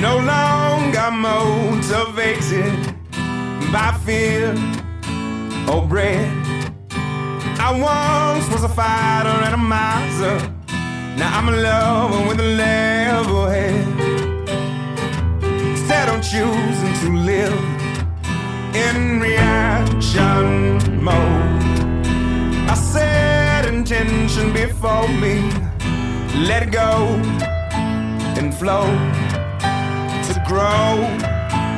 No longer motivated by fear or bread. I once was a fighter and a miser. Now I'm a lover with a level head. Instead of choosing to live in reaction mode, I set intention before me. Let it go and flow grow.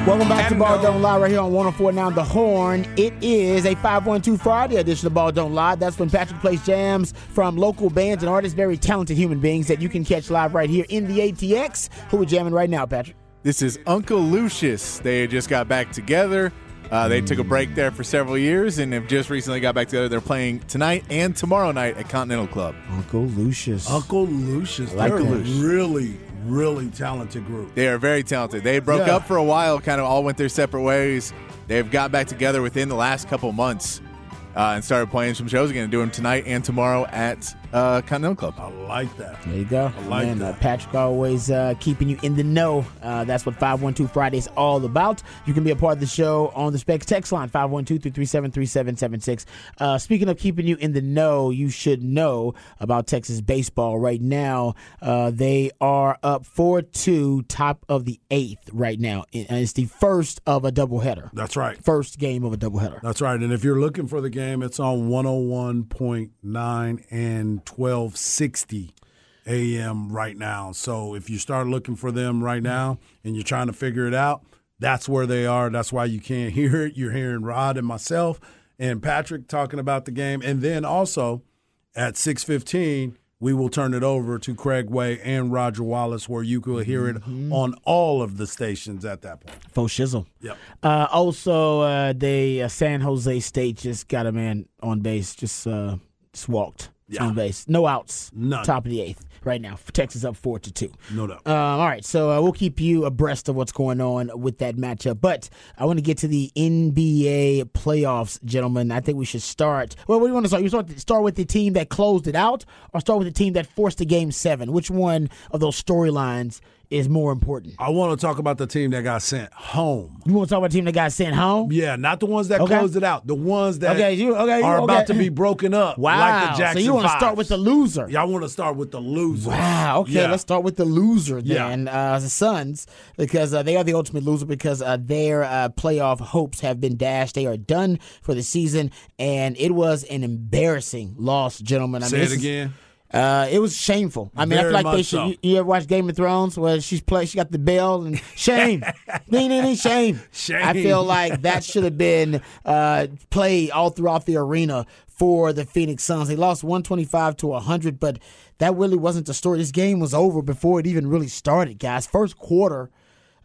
Welcome back to Ball no- Don't Lie right here on 104 Now The Horn. It is a 512 Friday edition of Ball Don't Lie. That's when Patrick plays jams from local bands and artists, very talented human beings that you can catch live right here in the ATX. Who are jamming right now, Patrick? This is Uncle Lucius. They just got back together. Uh, they took a break there for several years and have just recently got back together. They're playing tonight and tomorrow night at Continental Club. Uncle Lucius. Uncle Lucius. like They're that. really, really talented group. They are very talented. They broke Yeah. up for a while, kind of all went their separate ways. They've got back together within the last couple months uh, and started playing some shows again. Doing tonight and tomorrow at uh, Continental Club. I like that. There you go. I like Man, that. Uh, Patrick always uh, keeping you in the know. Uh, that's what 512 Friday is all about. You can be a part of the show on the Specs text line, 512-337-3776. Uh, speaking of keeping you in the know, you should know about Texas baseball right now. Uh, they are up 4-2, top of the eighth right now. And it's the first of a doubleheader. That's right. First game of a doubleheader. That's right. And if you're looking for the game, it's on 101.9 and 1260 a.m. right now. So if you start looking for them right now and you're trying to figure it out, that's where they are. That's why you can't hear it. You're hearing Rod and myself and Patrick talking about the game. And then also at 615, we will turn it over to Craig Way and Roger Wallace where you could hear it on all of the stations at that point. Faux shizzle. Yep. Uh, also, uh, they uh, San Jose State just got a man on base, just uh, just walked Yeah. on base, no outs, None. top of the eighth right now. Texas up four to two. No doubt. Um, all right, so uh, we'll keep you abreast of what's going on with that matchup. But I want to get to the NBA playoffs, gentlemen. I think we should start. Well, what do you want to start? You start start with the team that closed it out, or start with the team that forced the game seven? Which one of those storylines is more important? I want to talk about the team that got sent home. You want to talk about the team that got sent home? Yeah, not the ones that Okay. closed it out. The ones that Okay, you- okay, you- are about to be broken up. Wow. Like the Jackson so you want to start with the loser? Yeah, I want to start with the loser. Wow. Okay, Yeah. let's start with the loser Yeah. Uh, the Suns, because uh, they are the ultimate loser because uh, their uh, playoff hopes have been dashed. They are done for the season, and it was an embarrassing loss, gentlemen. I Say mean, it this is- again. Uh, it was shameful. I mean, I feel like they should. so. You, you ever watch Game of Thrones where she's play? She got the bell and shame, ding ding ding, shame. Shame. I feel like that should have been uh, played all throughout the arena for the Phoenix Suns. They lost one twenty five to hundred, but that really wasn't the story. This game was over before it even really started, guys. First quarter,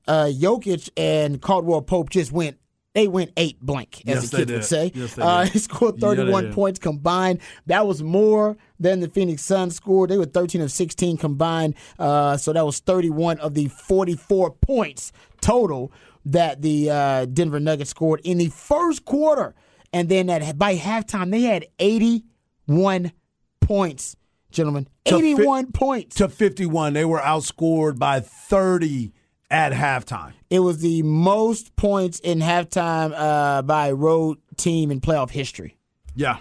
uh, Jokic and Caldwell Pope just went. They went eight blank, as Yes, the kids would say. Yes, uh, he scored 31 did. points combined. That was more than the Phoenix Suns scored. They were 13 of 16 combined. Uh, so that was 31 of the 44 points total that the uh, Denver Nuggets scored in the first quarter. And then at, by halftime, they had 81 points, gentlemen. To fi- 81 points. To 51. They were outscored by 30 at halftime. It was the most points in halftime uh, by a road team in playoff history. Yeah.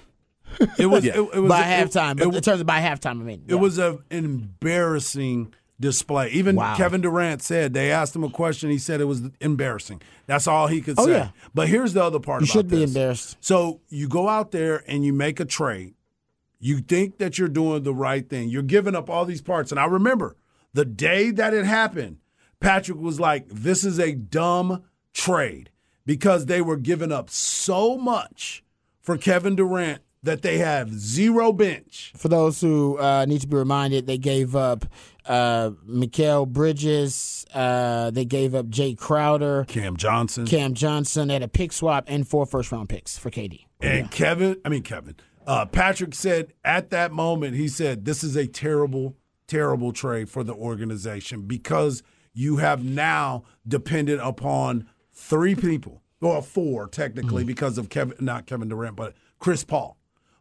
It was, it, it was by it- halftime. It, in terms of by halftime, I mean. it was a, an embarrassing display. Even Wow. Kevin Durant said they asked him a question. He said it was embarrassing. That's all he could Oh, say. yeah. But here's the other part. You should be this. embarrassed. So you go out there and you make a trade. You think that you're doing the right thing. You're giving up all these parts. And I remember the day that it happened, Patrick was like, this is a dumb trade because they were giving up so much for Kevin Durant that they have zero bench. For those who uh, need to be reminded, they gave up uh, Mikal Bridges. Uh, they gave up Jae Crowder, Cam Johnson, Cam Johnson. at a pick swap and four first round picks for KD. and Kevin. I mean Kevin. Uh, Patrick said at that moment, he said, "This is a terrible, terrible trade for the organization because you have now depended upon three people, or four technically, mm. because of Kevin, not Kevin Durant, but Chris Paul."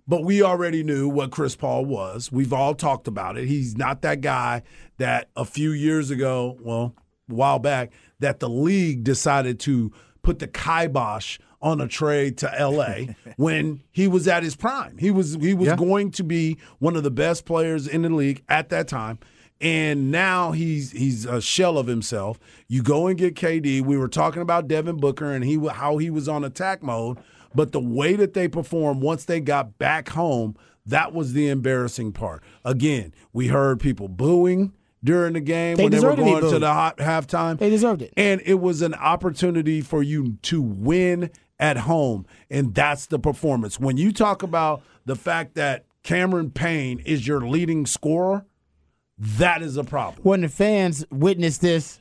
But we already knew what Chris Paul was. We've all talked about it. He's not that guy that a few years ago, well, a while back, that the league decided to put the kibosh on a trade to LA when he was at his prime. He was he was Yeah. going to be one of the best players in the league at that time. And now he's he's a shell of himself. You go and get KD. We were talking about Devin Booker and he how he was on attack mode, but the way that they performed once they got back home, that was the embarrassing part. Again, we heard people booing during the game They when they were deserved to going to the hot halftime. They deserved it. And it was an opportunity for you to win at home. And that's the performance. When you talk about the fact that Cameron Payne is your leading scorer, that is a problem. When the fans witnessed this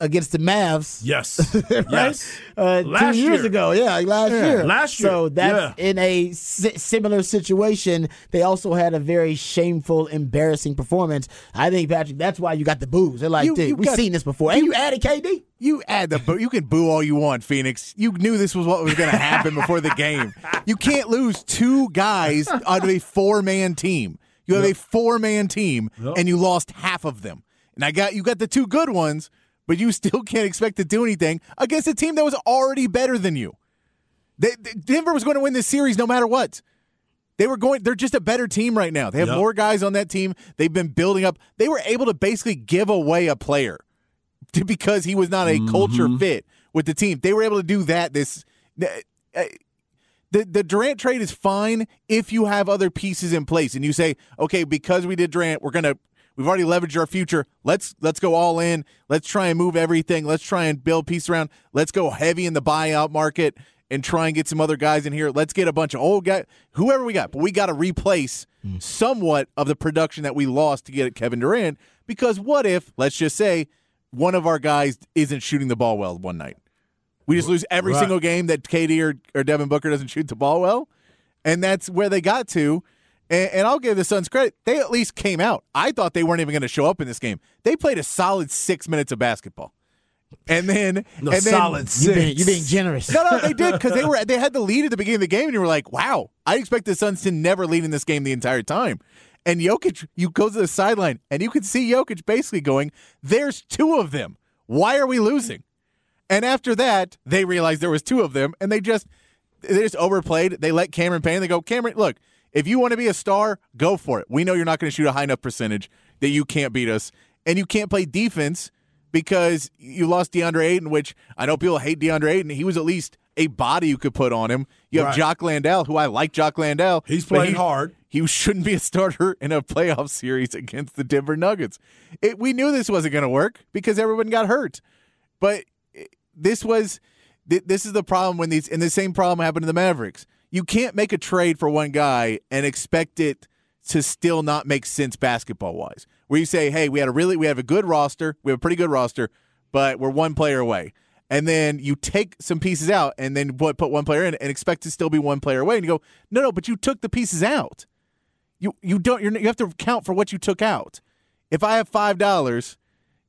against the Mavs, Yes. right? Yes. Uh, Last two years year. ago, yeah, last Yeah, year. last year, So that's yeah. in a si- similar situation. They also had a very shameful, embarrassing performance. I think Patrick, that's why you got the boos. They're like, You- dude, you we've got- seen this before, and you added KD. You add the boo. You can boo all you want, Phoenix. You knew this was what was going to happen before the game. You can't lose two guys out of a four man team. You have a four man team, and you lost half of them. And I got you got the two good ones, but you still can't expect to do anything against a team that was already better than you. They, they- Denver was going to win this series no matter what. They were going. They're just a better team right now. They have Yep. more guys on that team. They've been building up. They were able to basically give away a player to, because he was not a culture fit with the team. They were able to do that. This uh, the the Durant trade is fine if you have other pieces in place and you say, okay, because we did Durant, we're gonna we've already leveraged our future. Let's let's go all in. Let's try and move everything. Let's try and build piece around. Let's go heavy in the buyout market and try and get some other guys in here. Let's get a bunch of old guys, whoever we got, but we got to replace mm. somewhat of the production that we lost to get Kevin Durant. Because what if, let's just say, one of our guys isn't shooting the ball well one night? We just lose every Right. single game that KD or, or Devin Booker doesn't shoot the ball well. And that's where they got to. And, and I'll give the Suns credit. They at least came out. I thought they weren't even going to show up in this game. They played a solid six minutes of basketball. And then, The and then solid You six. being, you being generous. no, no, they did because they were they had the lead at the beginning of the game, and you were like, "Wow, I expect the Suns to never lead in this game the entire time." And Jokic, you go to the sideline, and you can see Jokic basically going, "There's two of them. Why are we losing?" And after that, they realized there was two of them, and they just they just overplayed. They let Cameron Payne. They go, Cameron, look, if you want to be a star, go for it. We know you're not going to shoot a high enough percentage that you can't beat us, and you can't play defense because you lost DeAndre Ayton, which I know people hate DeAndre Ayton. He was at least a body you could put on him. You have Right. Jock Landale, who I like Jock Landale. He's playing he- hard. He shouldn't be a starter in a playoff series against the Denver Nuggets. It, we knew this wasn't going to work because everyone got hurt. But this was th- this is the problem when these and the same problem happened to the Mavericks. You can't make a trade for one guy and expect it to still not make sense basketball wise. Where you say, "Hey, we had a really we have a good roster, we have a pretty good roster, but we're one player away." And then you take some pieces out and then put put one player in and expect to still be one player away and you go, "No, no, but you took the pieces out." You you don't you have to count for what you took out. If I have $5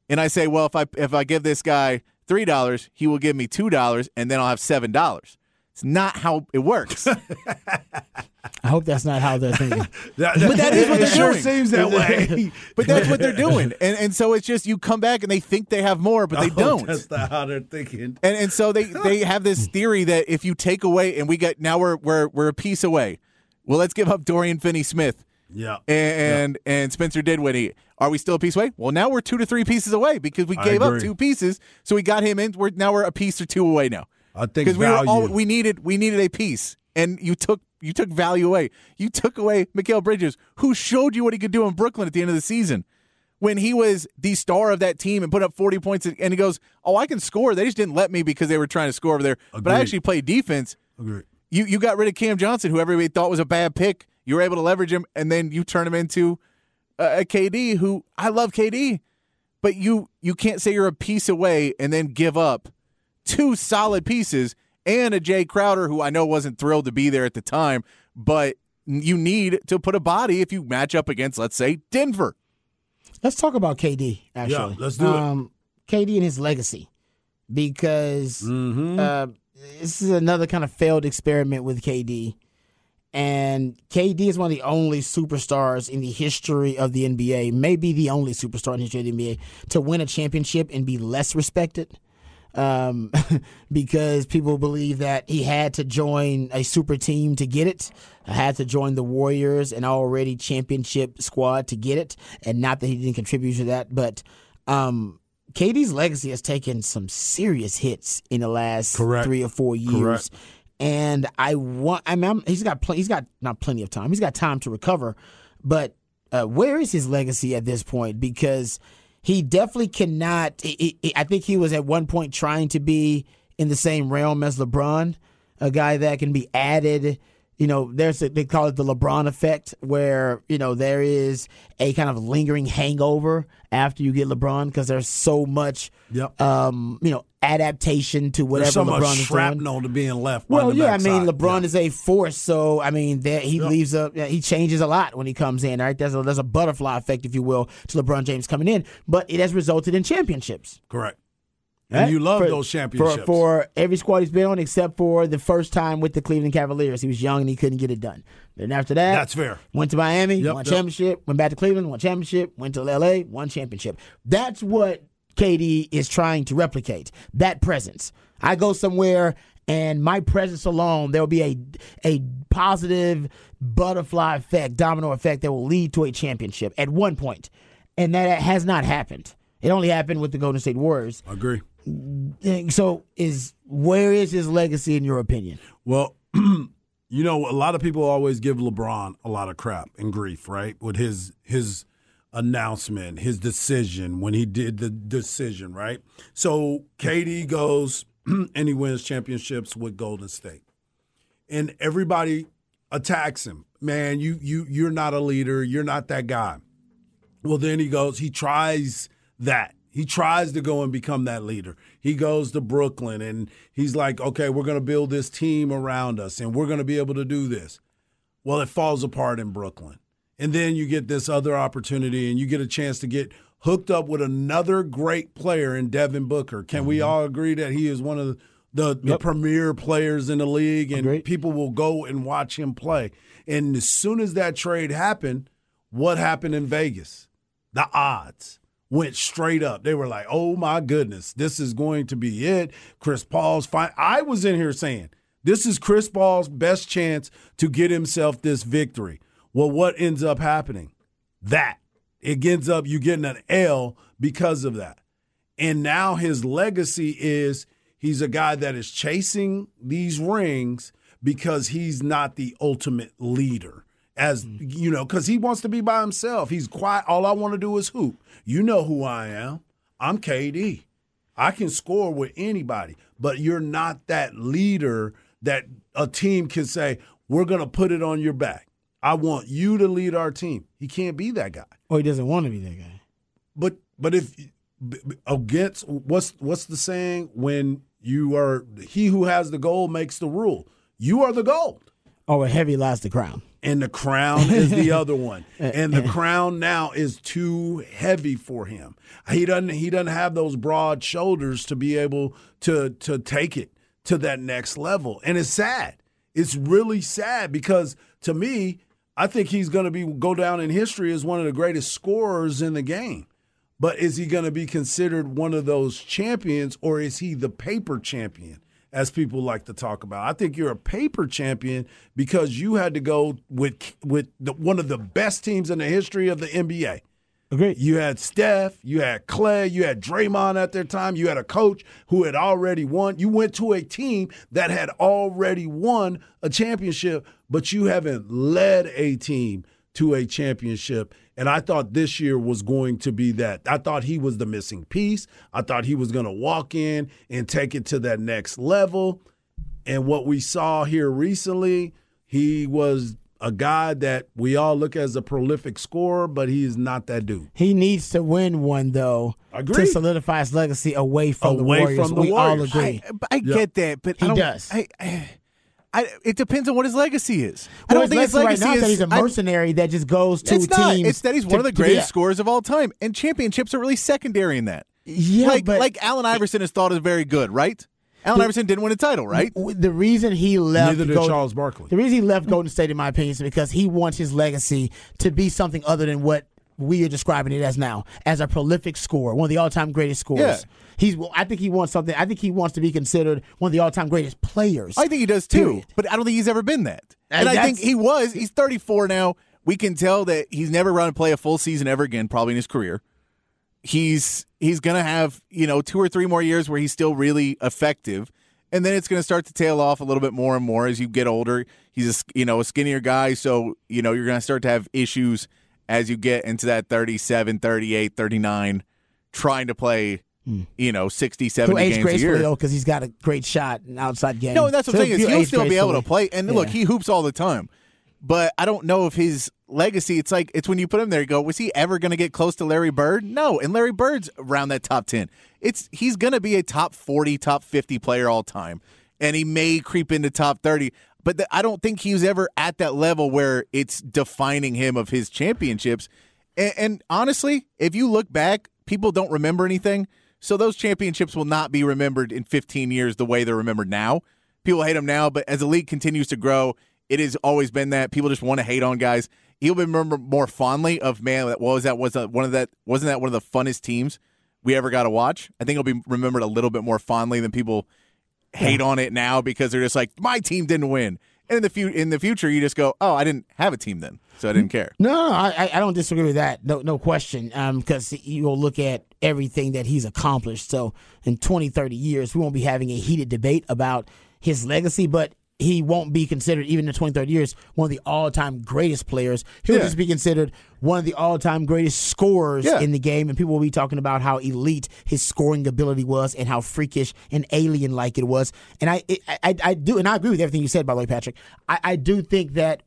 and I say, "Well, if I if I give this guy $3, he will give me $2 and then I'll have $7." It's not how it works. I hope that's not how they're thinking. That, But that is what it they're sure doing. seems that way. But that's what they're doing. And and so it's just you come back and they think they have more, but they Oh, don't. That's not how they're thinking. And and so they they have this theory that if you take away and we get now we're we're we're a piece away. Well, let's give up Dorian Finney Smith Yeah. and and Spencer Dinwiddie. Are we still a piece away? Well, now we're two to three pieces away because we gave up two pieces, so we got him in. We're now we're a piece or two away now I think because we were all we needed. We needed a piece, and you took you took value away. You took away Mikal Bridges, who showed you what he could do in Brooklyn at the end of the season. When he was the star of that team and put up 40 points, and he goes, Oh, I can score. They just didn't let me because they were trying to score over there. But I actually played defense. Agree. You you got rid of Cam Johnson, who everybody thought was a bad pick. You were able to leverage him, and then you turn him into a, a KD. Who I love KD, but you you can't say you're a piece away and then give up two solid pieces and a Jae Crowder, who I know wasn't thrilled to be there at the time, but you need to put a body if you match up against, let's say, Denver. Let's talk about KD. Actually, Yeah, let's do it. um, KD and his legacy, because Mm-hmm. uh, this is another kind of failed experiment with KD. And KD is one of the only superstars in the history of the NBA, maybe the only superstar in the history of the NBA, to win a championship and be less respected. Um, because people believe that he had to join a super team to get it, had to join the Warriors, an already championship squad to get it, and not that he didn't contribute to that. But um, KD's legacy has taken some serious hits in the last Correct. three or four years. Correct. And I want. I mean, I'm, he's got. Pl- he's got not plenty of time. He's got time to recover. But uh, where is his legacy at this point? Because he definitely cannot. I I- I think he was at one point trying to be in the same realm as LeBron, a guy that can be added. You know, there's a, they call it the LeBron effect, where you know there is a kind of lingering hangover after you get LeBron because there's so much, Yep. um, you know, adaptation to whatever There's so LeBron much is doing. shrapnel to being left. Well, yeah, I mean. LeBron Yeah. is a force, so I mean, that he leaves a he changes a lot when he comes in. Right, there's a there's a butterfly effect, if you will, to LeBron James coming in, but it has resulted in championships. correct. And you love For- those championships. for for every squad he's been on, except for the first time with the Cleveland Cavaliers. He was young and he couldn't get it done. Then after that, That's fair. Went to Miami, Yep, won yep. championship. Went back to Cleveland, won championship. Went to LA, won championship. That's what KD is trying to replicate. That presence. I go somewhere and my presence alone, there will be a a positive butterfly effect, domino effect that will lead to a championship at one point, and that has not happened. It only happened with the Golden State Warriors. I Agree. So, is where is his legacy in your opinion? Well, you know, a lot of people always give LeBron a lot of crap and grief, right? With his his announcement, his decision when he did the decision, right? So KD goes and he wins championships with Golden State. And everybody attacks him. Man, you you you're not a leader, you're not that guy. Well, then he goes, he tries that. He tries to go and become that leader. He goes to Brooklyn and he's like, okay, we're going to build this team around us and we're going to be able to do this. Well, it falls apart in Brooklyn. And then you get this other opportunity and you get a chance to get hooked up with another great player in Devin Booker. Can we mm-hmm. all agree that he is one of the, the premier players in the league and Agreed. people will go and watch him play? And as soon as that trade happened, what happened in Vegas? The odds went straight up. They were like, "Oh my goodness, this is going to be it." Chris Paul's fine. I was in here saying, "This is Chris Paul's best chance to get himself this victory." Well, what ends up happening? That it ends up you getting an L because of that. And now his legacy is he's a guy that is chasing these rings because he's not the ultimate leader. As mm-hmm. you know, because he wants to be by himself. He's quiet. All I want to do is hoop. You know who I am. I'm KD. I can score with anybody, but you're not that leader that a team can say, we're going to put it on your back. I want you to lead our team. He can't be that guy. Or he doesn't want to be that guy. But but if against what's what's the saying when you are he who has the gold makes the rule. You are the gold. Oh, a heavy lies the crown. And the crown is the other one. And the crown now is too heavy for him. He doesn't he doesn't have those broad shoulders to be able to to take it to that next level. And it's sad. It's really sad because to me, I think he's going to be go down in history as one of the greatest scorers in the game. But is he going to be considered one of those champions or is he the paper champion? As people like to talk about, I think you're a paper champion because you had to go with with the, one of the best teams in the history of the NBA. Agreed. You had Steph, you had Clay, you had Draymond at their time, you had a coach who had already won. You went to a team that had already won a championship, but you haven't led a team to a championship. And I thought this year was going to be that. I thought he was the missing piece. I thought he was going to walk in and take it to that next level. and what we saw here recently, he was a guy that we all look as a prolific scorer, but he is not that dude. He needs to win one though Agreed. to solidify his legacy away from Away the Warriors. from the we all agree. I, I get that, but He I don't, does. I, I, I, it depends on what his legacy is. I Well, don't think his legacy legacy right now is that he's a mercenary that just goes to it's not. It's that he's to- one of the greatest a- scorers of all time, and championships are really secondary in that. Yeah, like but like Allen Iverson is thought as very good, right? Allen Iverson didn't win a title, right? the reason he left Neither did Golden- Charles Barkley. The reason he left Golden State, in my opinion, is because he wants his legacy to be something other than what we are describing it as now, as a prolific scorer, one of the all-time greatest scorers. Yeah. He's. I think he wants something. I think he wants to be considered one of the all-time greatest players. I think he does too, Period. but I don't think he's ever been that. And And I think he was. He's 34 now. We can tell that he's never run and play a full season ever again, probably in his career. He's he's gonna have you know two or three more years where he's still really effective, and then it's gonna start to tail off a little bit more and more as you get older. He's a you know a skinnier guy, so you know you're gonna start to have issues as you get into that 37, 38, 39, trying to play hmm. you know 60, 70 He'll age games a year. though because he's got a great shot and outside game. No, and that's what So I'm saying is he'll still be able to play. And look, he hoops all the time. But I don't know if his legacy. It's like it's when you put him there. You go, was he ever going to get close to Larry Bird? No, and Larry Bird's around that top ten. It's he's going to be a top forty, top fifty player all time, and he may creep into top thirty. But the, I don't think he was ever at that level where it's defining him of his championships. And, and honestly, if you look back, people don't remember anything. So those championships will not be remembered in 15 years the way they're remembered now. People hate him now, but as the league continues to grow, it has always been that people just want to hate on guys. He'll be remembered more fondly of man. What was that? Was that one of that? Wasn't that one of the funnest teams we ever got to watch? I think he'll be remembered a little bit more fondly than people hate on it now because they're just like my team didn't win. And in the fu- in the future, you just go, oh, I didn't have a team then, so I didn't care. No, I, I- don't disagree with that. No, no question. Um, because you'll look at everything that he's accomplished. So in 20, 30 years, we won't be having a heated debate about his legacy, but he won't be considered, even in 20, 30 years, one of the all time greatest players. He'll Yeah. just be considered one of the all time greatest scorers Yeah. in the game. And people will be talking about how elite his scoring ability was and how freakish and alien like it was. And I, I, I, I do, and I agree with everything you said, by the way, Patrick. I, I do think that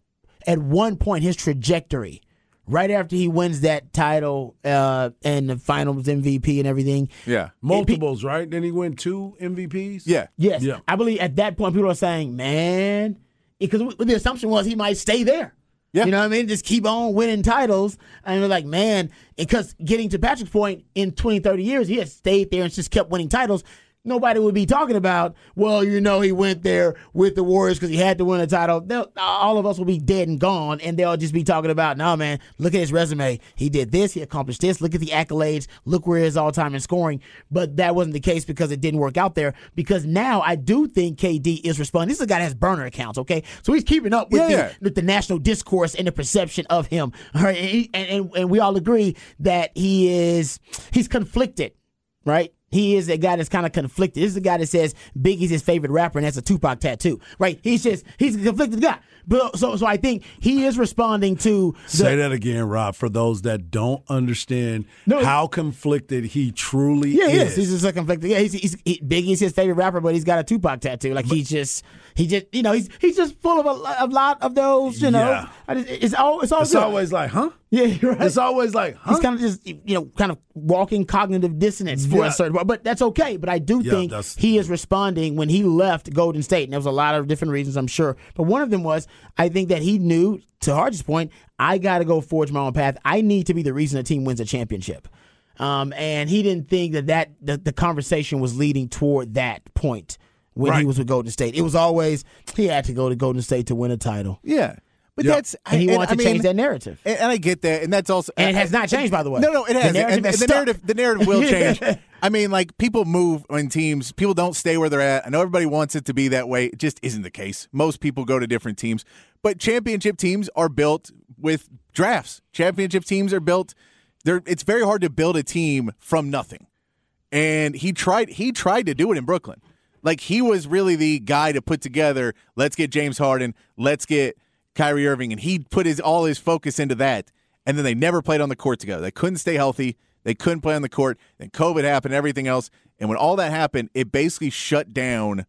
at one point his trajectory right after he wins that title uh, and the finals MVP and everything. Yeah, Multiples, right? Then he win two MVPs. yeah. Yes, Yeah. I believe at that point people are saying, man, because the assumption was he might stay there. Yeah. You know what I mean? Just keep on winning titles. And we're like, man, because getting to Patrick's point, in 20, 30 years, he had stayed there and just kept winning titles. Nobody would be talking about, well, you know, he went there with the Warriors because he had to win a title. They'll, all of us will be dead and gone, and they'll just be talking about, no, man, look at his resume. He did this, he accomplished this. Look at the accolades. Look where he is all time in scoring. But that wasn't the case because it didn't work out there. Because now I do think KD is responding. This is a guy that has burner accounts, okay? So he's keeping up with, Yeah, the, with the national discourse and the perception of him. All right, and, he- and, and, and we all agree that he is he's conflicted, right? He is a guy that's kind of conflicted. This is a guy that says Biggie's his favorite rapper and has a Tupac tattoo, right? He's just he's a conflicted guy. But uh, so so I think he is responding to the, Say that again, Rob, for those that don't understand No. how conflicted he truly Yeah, is. is. He's just a conflicted. Yeah, he's, he's he, Biggie's his favorite rapper, but he's got a Tupac tattoo. Like he's just he just you know he's he's just full of a, a lot of those. You know, Yeah. I just, it's all it's all it's good. always like, huh? yeah, right. It's always like, huh? He's kind of just, you know, kind of walking cognitive dissonance for Yeah. a certain, but that's okay. But I do Yeah, think he is responding when he left Golden State, and there was a lot of different reasons, I'm sure. But one of them was I think that he knew, to Hardy's point, I got to go forge my own path. I need to be the reason the team wins a championship. Um, and he didn't think that that the, the conversation was leading toward that point when he was with Golden State. It was always he had to go to Golden State to win a title, Yeah, but Yeah. that's and he and, wanted to I mean, change that narrative. And, and I get that, and that's also And it has I- not changed, by the way. No, no, it The has. narrative and, and the narrative, the narrative will change. I mean, like people move in teams. People don't stay where they're at. I know everybody wants it to be that way. It just isn't the case. Most people go to different teams, but championship teams are built with drafts. Championship teams are built. They're, it's very hard to build a team from nothing and he tried he tried to do it in Brooklyn. Like he was really the guy to put together, let's get James Harden, let's get Kyrie Irving and he put his all his focus into that. And then they never played on the court together. They couldn't stay healthy. They couldn't play on the court. Then COVID happened, everything else. And when all that happened, it basically shut down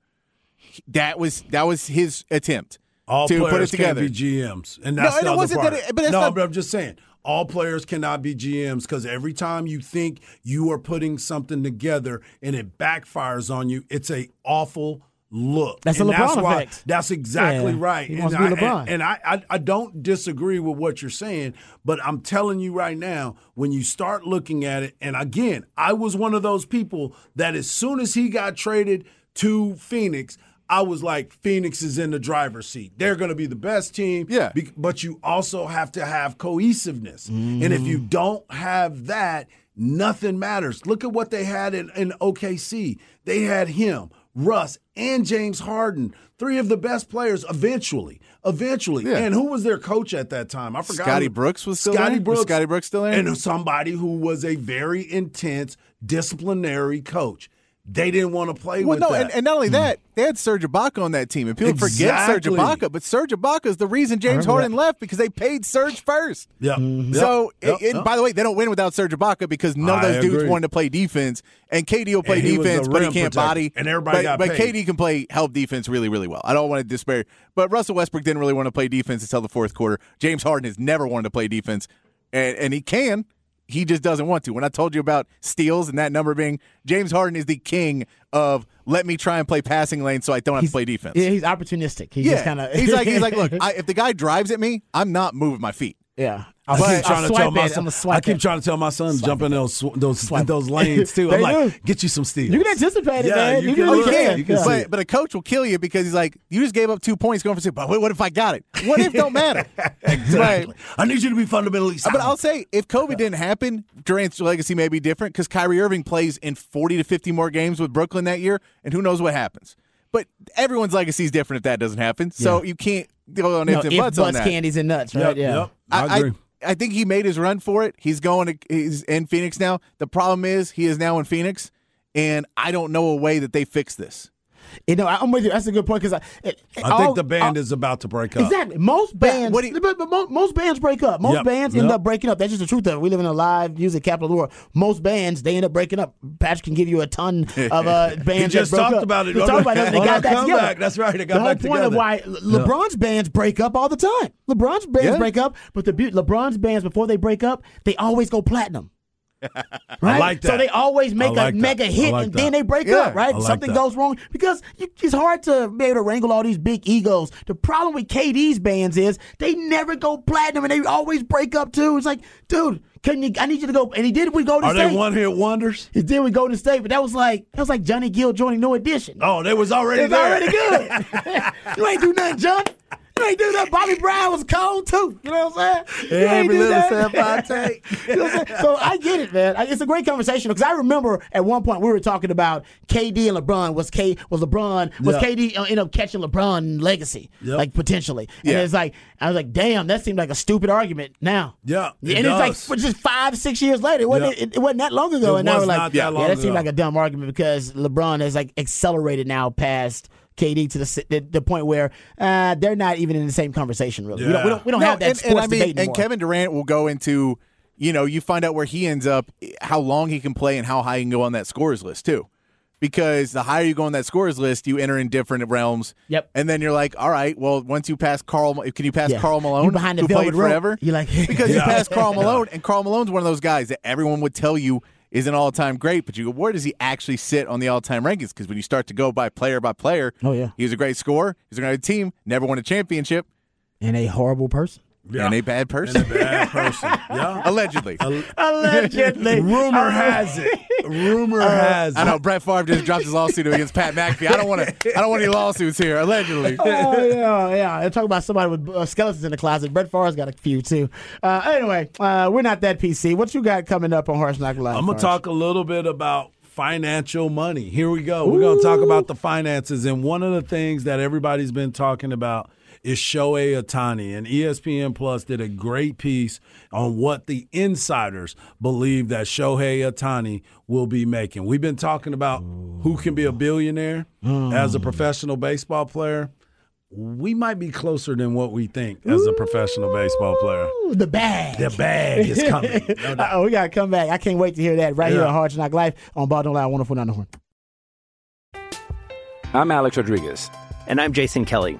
that was that was his attempt All to players put it together. can't be GMs, and No, that's and the it wasn't part. that it- but that's no, not- but I'm just saying, all players cannot be GMs because every time you think you are putting something together and it backfires on you, it's a awful look. That's and the LeBron that's why, effect. That's exactly Yeah, right. he and wants to be I, LeBron. And, and I, I, I don't disagree with what you're saying, but I'm telling you right now, when you start looking at it, and again, I was one of those people that as soon as he got traded to Phoenix, I was like, Phoenix is in the driver's seat. They're going to be the best team. Yeah. Be- but you also have to have cohesiveness. And if you Mm. don't have that, nothing matters. Look at what they had in, in OKC. They had him, Russ, and James Harden, three of the best players eventually. Eventually. Yeah. And who was their coach at that time? I forgot. Scotty Brooks was still Scotty Brooks. Scotty Brooks still there? And somebody who was a very intense disciplinary coach. They didn't want to play Well, with no, that. and, and not only hmm. that, they had Serge Ibaka on that team, and people forget Serge Exactly. Ibaka, but Serge Ibaka is the reason James remember Harden left because they paid Serge first. Yep. Mm-hmm. Yep. So, Yep. and Yep. by the way, they don't win without Serge Ibaka because none of I those dudes agree. wanted to play defense, and KD will play And he was the defense, but he can't protector, body. and everybody but, got but paid. KD can play help defense really, really well. I don't want to disparage, but Russell Westbrook didn't really want to play defense until the fourth quarter. James Harden has never wanted to play defense, and, and he can. He just doesn't want to. When I told you about steals and that number being James Harden is the king of let me try and play passing lane so I don't have to play defense. Yeah, he's opportunistic. He's Yeah, just kind of. he's like he's like, look, I, if the guy drives at me, I'm not moving my feet. yeah. I I'll, keep I'll trying to tell my son. I'm a I swipe keep it. trying to tell my son jump in those sw- those Swipe. those lanes too. I'm like, do. get you some steals. You can anticipate it, Yeah, man. you You, can really look can. You can Yeah. But, but a coach will kill you because he's like, you just gave up two points going for six. But what, what if I got it? What if don't matter? exactly. Right. I need you to be fundamentally sound. But I'll say, if COVID didn't happen, Durant's legacy may be different because Kyrie Irving plays in 40 to 50 more games with Brooklyn that year, and who knows what happens. But everyone's legacy is different if that doesn't happen. So you can't go on No, ifs and if buts on butts, that. candies, and nuts, right? Yep, yeah. yep. I agree. I think he made his run for it. He's going to he's in Phoenix now. The problem is he is now in Phoenix, and I don't know a way that they fix this. You know, I'm with you. That's a good point because I, it, it I all- think the band all- is about to break up. Exactly. Most bands, what you- but, but mo- most bands break up. Most Yep, bands end up breaking up. That's just the truth of it. We live in a live music capital of the world. Most bands they end up breaking up. Patrick can give you a ton of uh, bands. He just that broke talked up. about it. He talked about it. They got our back comeback. together. That's right. They got the whole back point of why Le- LeBron's bands break up all the time. LeBron's bands Yeah. break up, but the beauty, LeBron's bands before they break up, they always go platinum. Right? like So they always make like a that. mega hit like and that. then they break Yeah. up, right? Like Something that. goes wrong because you, it's hard to be able to wrangle all these big egos. The problem with KD's bands is they never go platinum and they always break up too. It's like, dude, can you? I need you to go. And he did with Golden Are State. they one hit wonders? He did with Golden State, but that was like that was like Johnny Gill joining New Edition. Oh, they was already it's there. already good. you ain't do nothing, John. You ain't do that. Bobby Brown was cold too. You know what I'm saying? You Every little that. step I take. You know what I'm saying? So I get it, man. It's a great conversation because I remember at one point we were talking about KD and LeBron. Was K was LeBron was. KD uh, end up catching LeBron legacy Yep. like potentially? And Yeah. it's like I was like, damn, that seemed like a stupid argument now. Yeah, it and it's like just five six years later. It wasn't Yeah. it, it wasn't that long ago, It and now we're like, that yeah, long that seemed like a dumb argument because LeBron has like accelerated now past. KD to the, the the point where uh, they're not even in the same conversation. Really, we don't we don't, we don't No, have that and, sports and I mean, debate and. Kevin Durant will go into, you know, you find out where he ends up, how long he can play, and how high he can go on that scores list too. Because the higher you go on that scores list, you enter in different realms. Yep. And then you're like, all right, well, once you pass Carl, can you pass Yeah. Carl You Malone, behind the who played rope, forever? you're like- because you Yeah. pass Karl Malone, and Karl Malone's one of those guys that everyone would tell you is an all-time great, but you go, where does he actually sit on the all-time rankings? Because when you start to go by player by player, Oh, yeah. he was a great scorer. He was a great team. Never won a championship, and a horrible person. Yeah. and a bad person, a Bad person. Yeah. allegedly. Allegedly. Rumor has it. Rumor has it. I know Brett Favre just dropped his lawsuit against Pat McAfee. I don't want to. I don't want any lawsuits here. Allegedly. oh yeah, yeah. They're talking about somebody with uh, skeletons in the closet. Brett Favre's got a few too. Uh, anyway, uh, we're not that PC. What you got coming up on Hard Knock Life? I'm gonna talk a little bit about financial money. Here we go. We're going to talk about the finances. And one of the things that everybody's been talking about is Shohei Ohtani. And ESPN Plus did a great piece on what the insiders believe that Shohei Ohtani will be making. We've been talking about who can be a billionaire as a professional baseball player. We might be closer than what we think as a professional baseball player. The bag. The bag is coming. No oh, we gotta come back. I can't wait to hear that right here on Hard Knock Life on Ball Don't Lie, 104 the Horn. I'm Alex Rodriguez. And I'm Jason Kelly.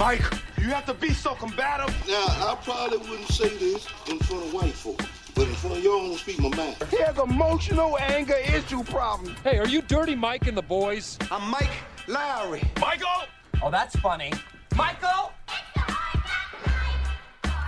Mike, you have to be so combative. Now, I probably wouldn't say this in front of white folk, but in front of y'all, I'm gonna speak my mind. He has emotional anger issue problem. Hey, are you Dirty Mike and the boys? I'm Mike Lowry. Michael! Oh, that's funny. Michael!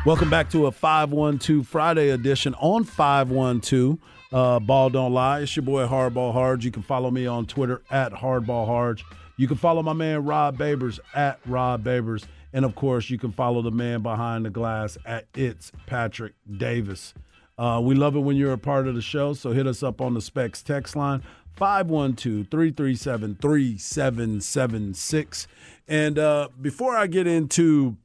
Welcome back to a 512 Friday edition on 512. Uh, Ball Don't Lie. It's your boy Hardball Hard. You can follow me on Twitter at Hardball Hard. You can follow my man Rob Babers at Rob Babers. And of course, you can follow the man behind the glass at It's Patrick Davis. Uh, we love it when you're a part of the show, so hit us up on the Specs text line 512 337 3776. And uh, before I get into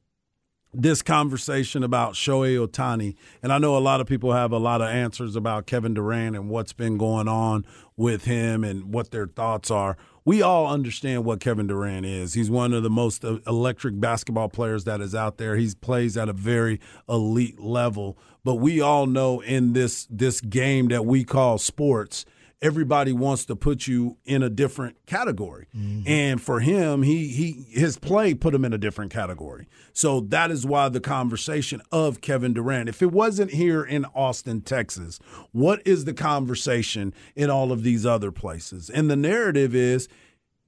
this conversation about Shohei Ohtani, and I know a lot of people have a lot of answers about Kevin Durant and what's been going on with him and what their thoughts are. We all understand what Kevin Durant is. He's one of the most uh, electric basketball players that is out there. He plays at a very elite level, but we all know in this this game that we call sports, everybody wants to put you in a different category. Mm-hmm. And for him, he he his play put him in a different category. So that is why the conversation of Kevin Durant. If it wasn't here in Austin, Texas, what is the conversation in all of these other places? And the narrative is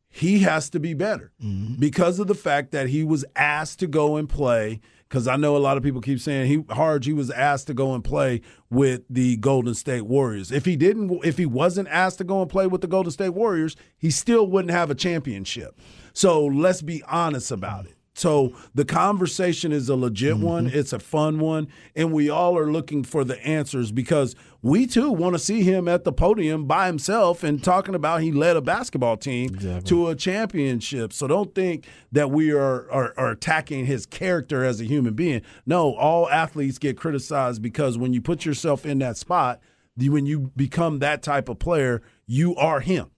he has to be better mm-hmm. because of the fact that he was asked to go and play. Because I know a lot of people keep saying he Harge he was asked to go and play with the Golden State Warriors. If he didn't, if he wasn't asked to go and play with the Golden State Warriors, he still wouldn't have a championship. So let's be honest about it. So the conversation is a legit mm-hmm. one. It's a fun one, and we all are looking for the answers because we too want to see him at the podium by himself and talking about he led a basketball team to a championship. So don't think that we are, are are attacking his character as a human being. No, all athletes get criticized because when you put yourself in that spot, when you become that type of player, you are him.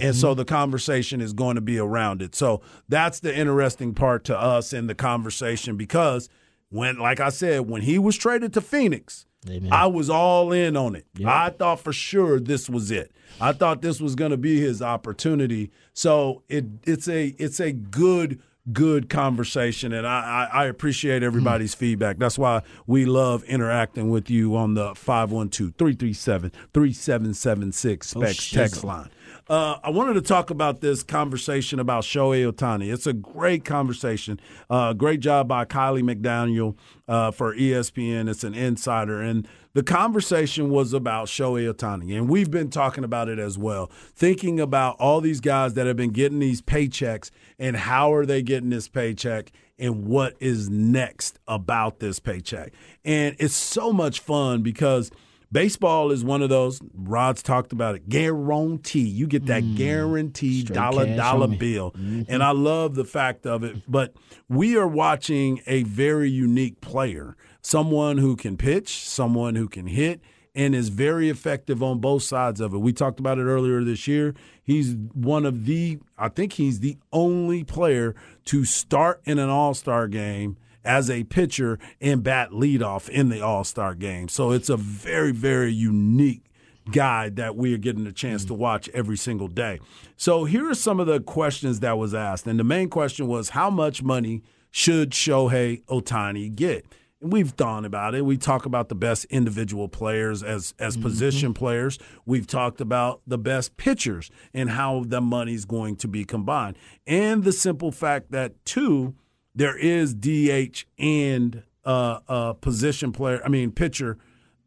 And so mm-hmm. the conversation is going to be around it. So that's the interesting part to us in the conversation because when, like I said, when he was traded to Phoenix, I was all in on it. I thought for sure this was it. I thought this was going to be his opportunity. So it it's a it's a good good conversation, and I, I, I appreciate everybody's hmm. feedback. That's why we love interacting with you on the 512 337 3776 Specs text line. Uh, I wanted to talk about this conversation about Shohei Ohtani. It's a great conversation. Uh, great job by Kiley McDaniel uh, for ESPN. It's an insider. And the conversation was about Shohei Ohtani. And we've been talking about it as well, thinking about all these guys that have been getting these paychecks and how are they getting this paycheck and what is next about this paycheck. And it's so much fun because – Baseball is one of those. Rod's talked about it. Guarantee. You get that guaranteed dollar dollar bill, and I love the fact of it. But we are watching a very unique player, someone who can pitch, someone who can hit, and is very effective on both sides of it. We talked about it earlier this year. He's one of the, I think he's the only player to start in an All Star game as a pitcher and bat leadoff in the All Star game. So it's a very, very unique guy that we are getting a chance to watch every single day. So here are some of the questions that was asked. And the main question was how much money should Shohei Ohtani get? And we've thought about it. We talk about the best individual players as as mm-hmm. position players. We've talked about the best pitchers and how the money's going to be combined. And the simple fact that two, there is DH and uh, uh, position player, I mean, pitcher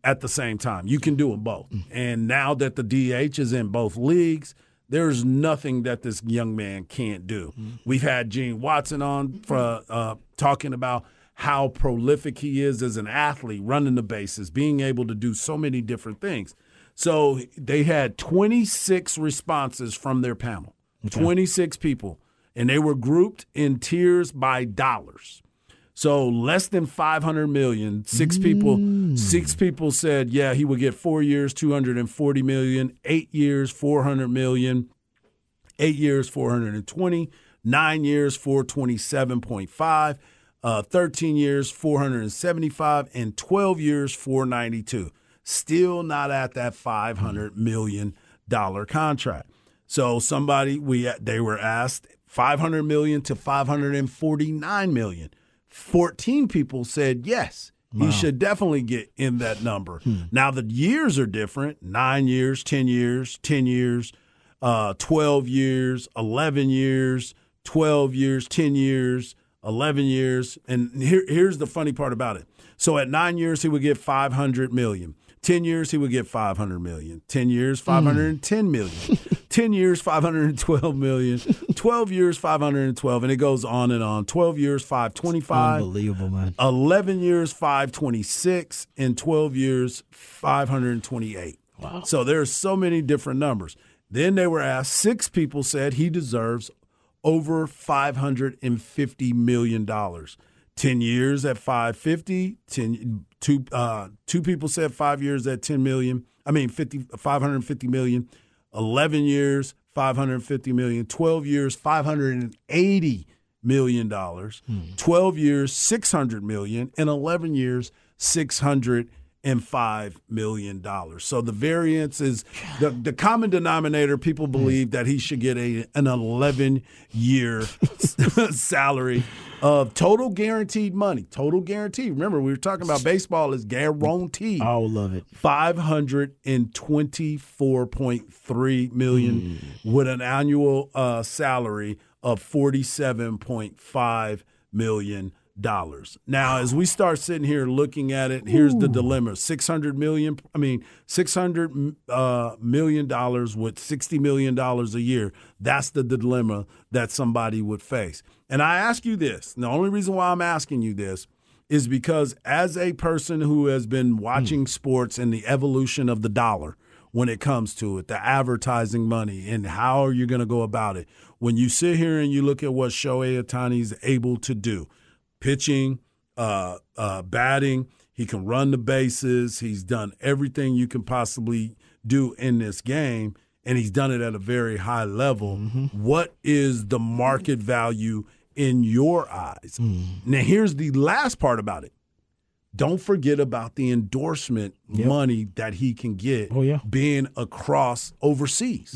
at the same time. You can do them both. And now that the DH is in both leagues, there's nothing that this young man can't do. We've had Gene Watson on for uh, talking about how prolific he is as an athlete, running the bases, being able to do so many different things. So they had 26 responses from their panel, 26 people, and they were grouped in tiers by dollars. So less than 500 million, six people, six people said, yeah, he would get four years, 240 million, eight years, 400 million, eight years, 420, nine years, 427.5, uh, 13 years, 475, and 12 years, 492. Still not at that 500 million dollar contract. So somebody we they were asked 500 million to 549 million. 14 people said yes. He Wow. should definitely get in that number. Now the years are different: nine years, ten years, ten years, uh, twelve years, eleven years, twelve years, ten years, eleven years. And here, here's the funny part about it. So at nine years, he would get five hundred million. Ten years, he would get five hundred million. Ten years, hmm. five hundred and ten million. Ten years, five hundred and twelve million. Twelve years, five hundred and twelve, and it goes on and on. Twelve years, five twenty-five. Unbelievable, man. 11 years 526 and 12 years 528 wow so there's so many different numbers then they were asked six people said he deserves over 550 million dollars 10 years at 550 10 two uh two people said 5 years at 10 million i mean 50 550 million 11 years 550 million 12 years 580 million dollars 12 years 600 million and 11 years 605 million dollars. So the variance is the, the common denominator people believe that he should get a an 11 year salary of total guaranteed money total guaranteed. Remember we were talking about baseball is guaranteed. I will love it. 524.3 million with an annual uh, salary of 47.5 million dollars. Now, as we start sitting here looking at it, here's the dilemma: 600 million. I mean, 600 uh, million dollars with 60 million dollars a year. That's the dilemma that somebody would face. And I ask you this: the only reason why I'm asking you this is because as a person who has been watching sports and the evolution of the dollar when it comes to it, the advertising money, and how are you going to go about it? When you sit here and you look at what Shohei Ohtani is able to do, pitching, uh, uh, batting, he can run the bases. He's done everything you can possibly do in this game, and he's done it at a very high level. What is the market value in your eyes? Now, here's the last part about it. Don't forget about the endorsement money that he can get Oh, yeah. being across overseas.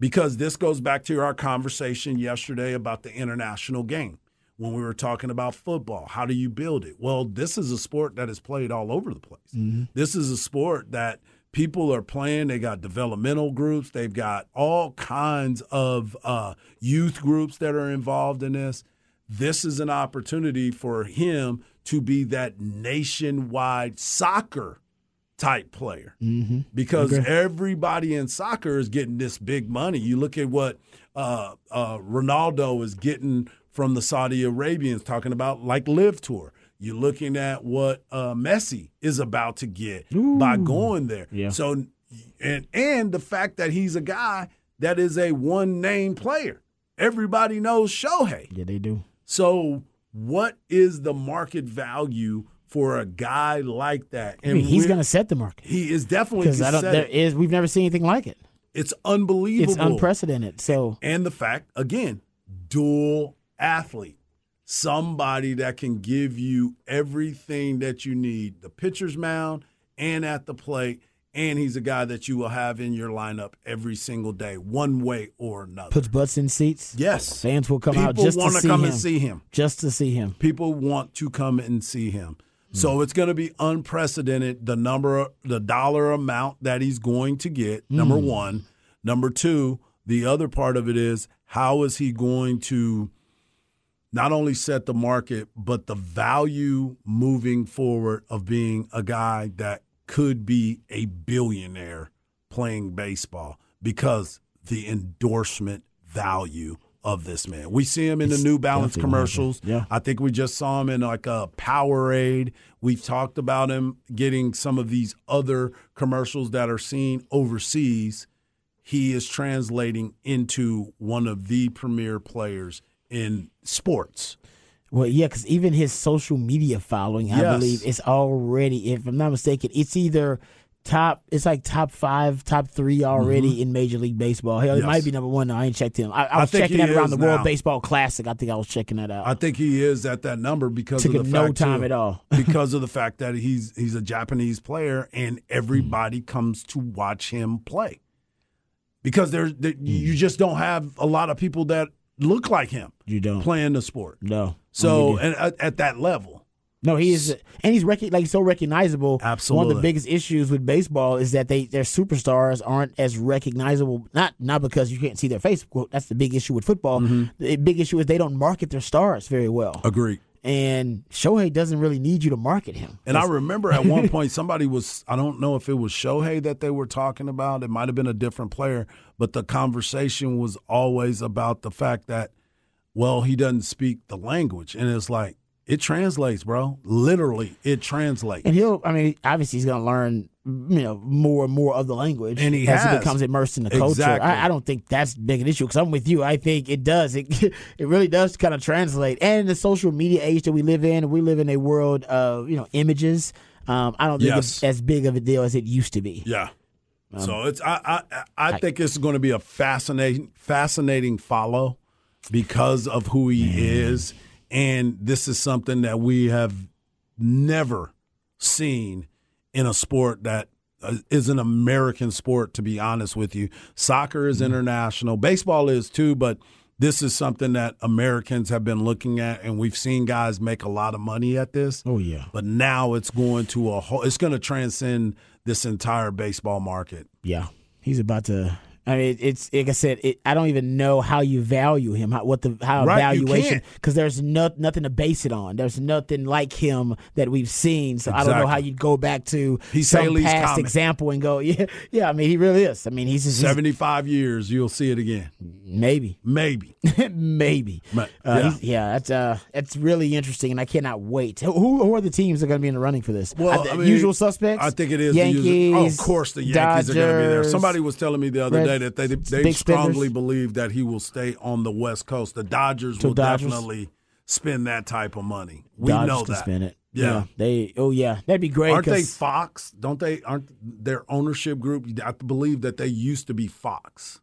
Because this goes back to our conversation yesterday about the international game when we were talking about football. How do you build it? Well, this is a sport that is played all over the place. This is a sport that people are playing. They got developmental groups, they've got all kinds of uh, youth groups that are involved in this. This is an opportunity for him to be that nationwide soccer type player Mm-hmm. because Okay. everybody in soccer is getting this big money. You look at what uh, uh, Ronaldo is getting from the Saudi Arabians, talking about like LIV Tour. You're looking at what uh, Messi is about to get by going there. Yeah. So, and and the fact that he's a guy that is a one name player. Everybody knows Shohei. Yeah, they do. So, what is the market value for a guy like that? I mean, he's going to set the market He is definitely because I don't. set There it. is. We've never seen anything like it. It's unbelievable. It's unprecedented. So And the fact, again, dual athlete. Somebody that can give you everything that you need the pitcher's mound and at the plate. And he's a guy that you will have in your lineup every single day, one way or another. puts butts in seats. Yes. Fans will come out just to see come him. and see him. Just to see him. People want to come and see him. Hmm. So it's going to be unprecedented the number the dollar amount that he's going to get. Number Hmm. 1, number 2, the other part of it is how is he going to not only set the market but the value moving forward of being a guy that could be a billionaire playing baseball because the endorsement value of this man. We see him in the New Balance definitely one of them. commercials. Yeah. I think we just saw him in like a Powerade. We've talked about him getting some of these other commercials that are seen overseas. He is translating into one of the premier players in sports. Well, yeah, because even his social media following, I Yes. believe, is already, if I'm not mistaken, it's either top, it's like top five, top three already in Major League Baseball. Hell, it Mm-hmm. Might be number one. I ain't checked him. I, I I was think checking that around the World. Baseball Classic. I think I was checking that out. I think he is at that number because Took of the no fact time too, at all. because of the fact that he's he's a Japanese player and everybody comes to watch him play. Because there's there, you just don't have a lot of people that look like him. You don't playing the sport. No. So I'm with you. and at, at that level, No, he is, and he's rec- like so recognizable. Absolutely, One of the biggest issues with baseball is that they their superstars aren't as recognizable. Not not because you can't see their face. Well, that's the big issue with football. Mm-hmm. The big issue is they don't market their stars very well. Agreed. And Shohei doesn't really need you to market him. And I remember at one point somebody was I don't know if it was Shohei that they were talking about. It might have been a different player, but the conversation was always about the fact that well, he doesn't speak the language. And it's like it translates, bro. Literally, it translates. And he'll, I mean, obviously he's going to learn, you know, more and more of the language And he as he becomes immersed in the culture. Exactly. I, I don't think that's big an issue because I'm with you. I think it does. It it really does kind of translate. And in the social media age that we live in, we live in a world of you know images. Um, I don't think Yes. it's as big of a deal as it used to be. Yeah. Um, so it's I I I think it's going to be a fascinating fascinating follow because of who he is, and this is something that we have never seen in a sport that uh, an American sport. To be honest with you, soccer Mm-hmm. is international, baseball is too, but. This is something that Americans have been looking at, and we've seen guys make a lot of money at this. Oh yeah, But now it's going to a whole. It's going to transcend this entire baseball market. Yeah, he's about to. I mean, it's like I said. It, I don't even know how you value him. How, what the how Right, valuation? Because there's no, nothing to base it on. There's nothing like him that we've seen. So I don't know how you'd go back to He's some Halley's past example and go, yeah, yeah. I mean, he really is. I mean, he's just he's- Seventy-five years, you'll see it again. maybe, Maybe. maybe. But, Uh, yeah. yeah, that's uh, that's really interesting, and I cannot wait. Who, who are the teams that are going to be in the running for this? Well, the I mean, usual suspects. I think it is. the Yankees. usual- oh, of course, the Yankees are going to be there. Somebody was telling me the other Red- day that they they strongly spenders. believe that he will stay on the West Coast. The Dodgers So will Dodgers? definitely spend that type of money. We Dodgers know can that. spin it. Yeah. they. Oh yeah, that'd be great. Aren't they Fox? Don't they? Aren't their ownership group? I believe that they used to be Fox.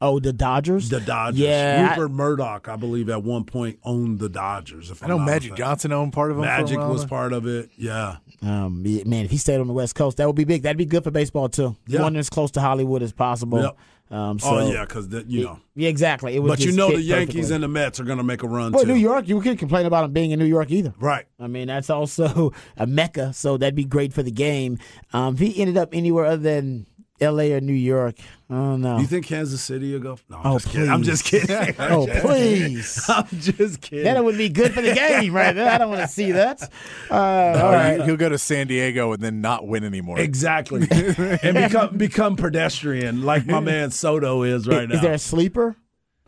Oh, the Dodgers. The Dodgers. Yeah, I- Rupert Murdoch, I believe, at one point owned the Dodgers. If I know Magic. Johnson owned part of them. for a Magic while was part of it. Yeah. Um, man, if he stayed on the West Coast, that would be big. That'd be good for baseball too. Yeah. One as close to Hollywood as possible. Yep. Um, so, oh yeah, because you know. yeah, exactly. It But you know the Yankees perfectly. and the Mets are going to make a run Well, too. New York, you can't complain about them being in New York either. Right. I mean, that's also a mecca, so that'd be great for the game. Um, if he ended up anywhere other than L.A. or New York, I don't know. You think Kansas City will go? No, I'm Oh, just kidding. I'm just kidding. oh, please. I'm just kidding. That would be good for the game, right there. I don't want to see that. Uh, all Or right. He'll go to San Diego and then not win anymore. Exactly. and become become pedestrian like my man Soto is right now. Is there a sleeper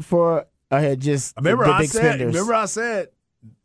for uh, just the- remember the, I big said spenders? remember I said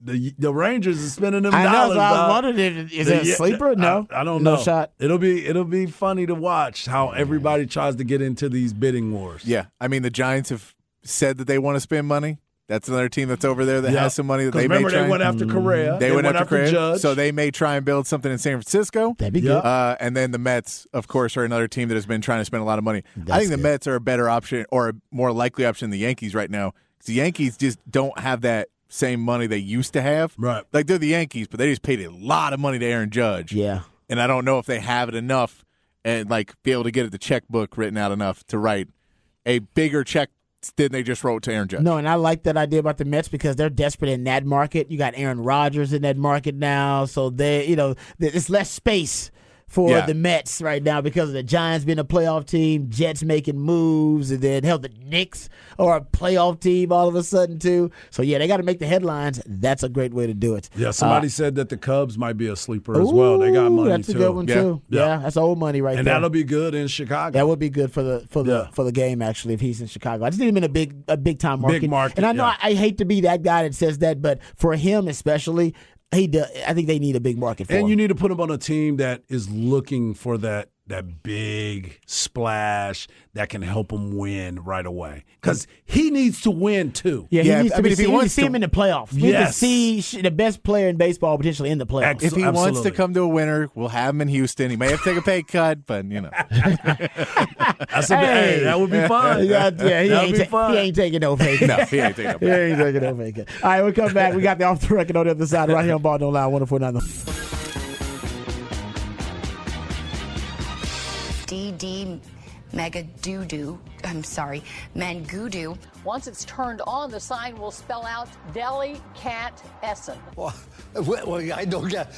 the the Rangers are spending them I know, dollars. so I was dog. wondering, if- is The- there a sleeper? No. I, I don't No know. shot? It'll be it'll be funny to watch how everybody tries to get into these bidding wars. Yeah, I mean the Giants have said that they want to spend money. That's another team that's over there that Yeah. has some money that 'Cause they may remember try. they went after Correa. They, went, after, Correa, Judge. so they may try and build something in San Francisco. That'd be good. Uh, and then the Mets, of course, are another team that has been trying to spend a lot of money. I think the good. Mets are a better option or a more likely option than the Yankees right now. 'Cause the Yankees just don't have that same money they used to have. Right. Like they're the Yankees, but they just paid a lot of money to Aaron Judge. Yeah. And I don't know if they have it enough and like be able to get it the checkbook written out enough to write a bigger check than they just wrote to Aaron Judge. No, and I like that idea about the Mets because they're desperate in that market. You got Aaron Rodgers in that market now, so they, you know, it's less space for Yeah. the Mets right now because of the Giants being a playoff team, Jets making moves, and then hell, the Knicks are a playoff team all of a sudden too. So yeah, they got to make the headlines. That's a great way to do it. Yeah, somebody Uh, said that the Cubs might be a sleeper as well. They got money That's too. a good one yeah. too. Yeah. that's old money right and there. And that'll be good in Chicago. That would be good for the for the Yeah. for the game actually if he's in Chicago. I just need him in a big a big time market. Big market, And I know yeah. I, I hate to be that guy that says that, but for him especially, he do, I think they need a big market for and him. you need to put him on a team that is looking for that that big splash that can help him win right away because he needs to win too. yeah, he Yeah, needs I to mean, be if he see, we need to wants see him in the playoffs. We need to Yes. see the best player in baseball potentially in the playoffs. If he wants to come to a winner, we'll have him in Houston. He may have to take a pay cut, but you know. That's a, hey, that would be fun. Yeah, yeah, he, That'd ain't be ta- fun. he ain't taking no pay cut. No, he ain't taking no He ain't taking no pay cut. All right, we'll come back. We got the off the record on the other side right here on Ball Don't Lie, 1049. Mega Doo Doo. I'm sorry, Mangudu. Once it's turned on, the sign will spell out Deli Cat Essen. Well, well, I don't get.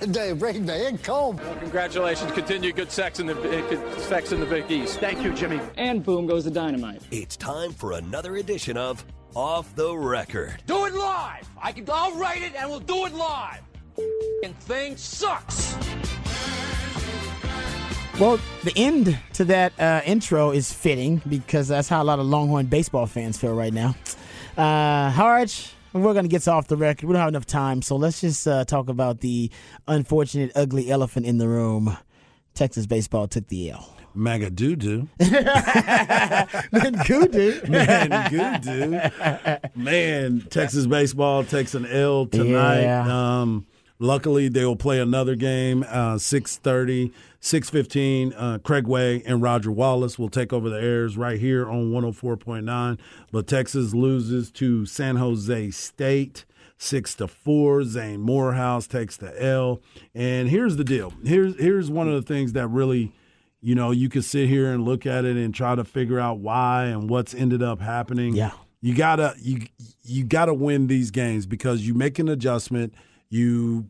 They bring me in comb. Congratulations. Continue good sex in the uh, sex in the Big East. Thank you, Jimmy. And boom goes the dynamite. It's time for another edition of Off the Record. Do it live. I can. I'll write it and we'll do it live. And thing sucks. Well, the end to that uh, intro is fitting because that's how a lot of Longhorn baseball fans feel right now. Uh, Harge, we're going to get off the record. We don't have enough time, so let's just uh, talk about the unfortunate, ugly elephant in the room. Texas baseball took the L. Mega doo doo. Man, Gudu. Man. Man, Texas baseball takes an L tonight. Yeah. Um, luckily, they will play another game, uh, 6.30, 6.15. Uh, Craig Way and Roger Wallace will take over the airs right here on 104.9. But Texas loses to San Jose State. Six to four. Zane Morehouse takes the L. And here's the deal. Here's here's one of the things that really you know, you could sit here and look at it and try to figure out why and what's ended up happening. Yeah. You gotta you you gotta win these games because you make an adjustment, you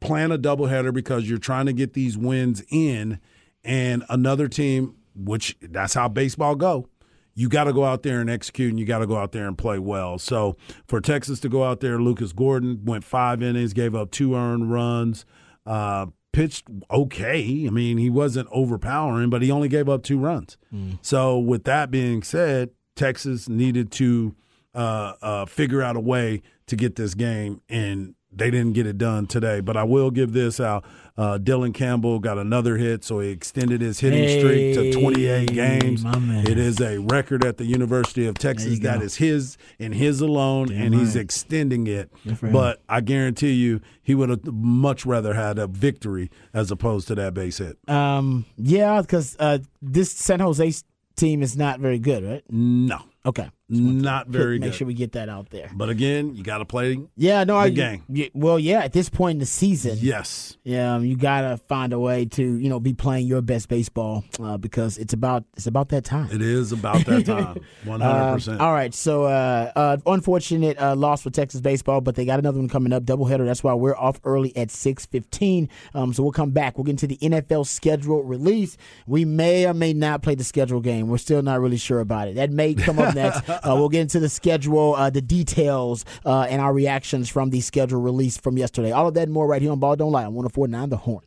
plan a doubleheader because you're trying to get these wins in, and another team, which that's how baseball go. You got to go out there and execute, and you got to go out there and play well. So for Texas to go out there, Lucas Gordon went five innings, gave up two earned runs, uh, pitched okay. I mean, he wasn't overpowering, but he only gave up two runs. So with that being said, Texas needed to uh, uh, figure out a way to get this game, and they didn't get it done today. But I will give this out. Uh, Dylan Campbell got another hit, so he extended his hitting streak to 28 games. It is a record at the University of Texas that go. is his and his alone, Damn and he's extending it. Good for him. But I guarantee you, he would have much rather had a victory as opposed to that base hit. Um, yeah, because uh, this San Jose team is not very good, right? No, Okay. Not very Make good. Make sure we get that out there. But again, you got to play. Yeah, no, the I game. y- well, yeah, at this point in the season, Yes. yeah, um, you gotta find a way to you know be playing your best baseball uh, because it's about it's about that time. It is about that time. One hundred percent. Um, all right, so uh, uh, unfortunate uh, loss for Texas baseball, but they got another one coming up, doubleheader. That's why we're off early at six fifteen. Um, so we'll come back. We'll get into the NFL schedule release. We may or may not play the schedule game. We're still not really sure about it. That may come up next. Uh, we'll get into the schedule, uh, the details, uh, and our reactions from the schedule release from yesterday. All of that and more right here on Ball Don't Lie on 104.9 The Horn.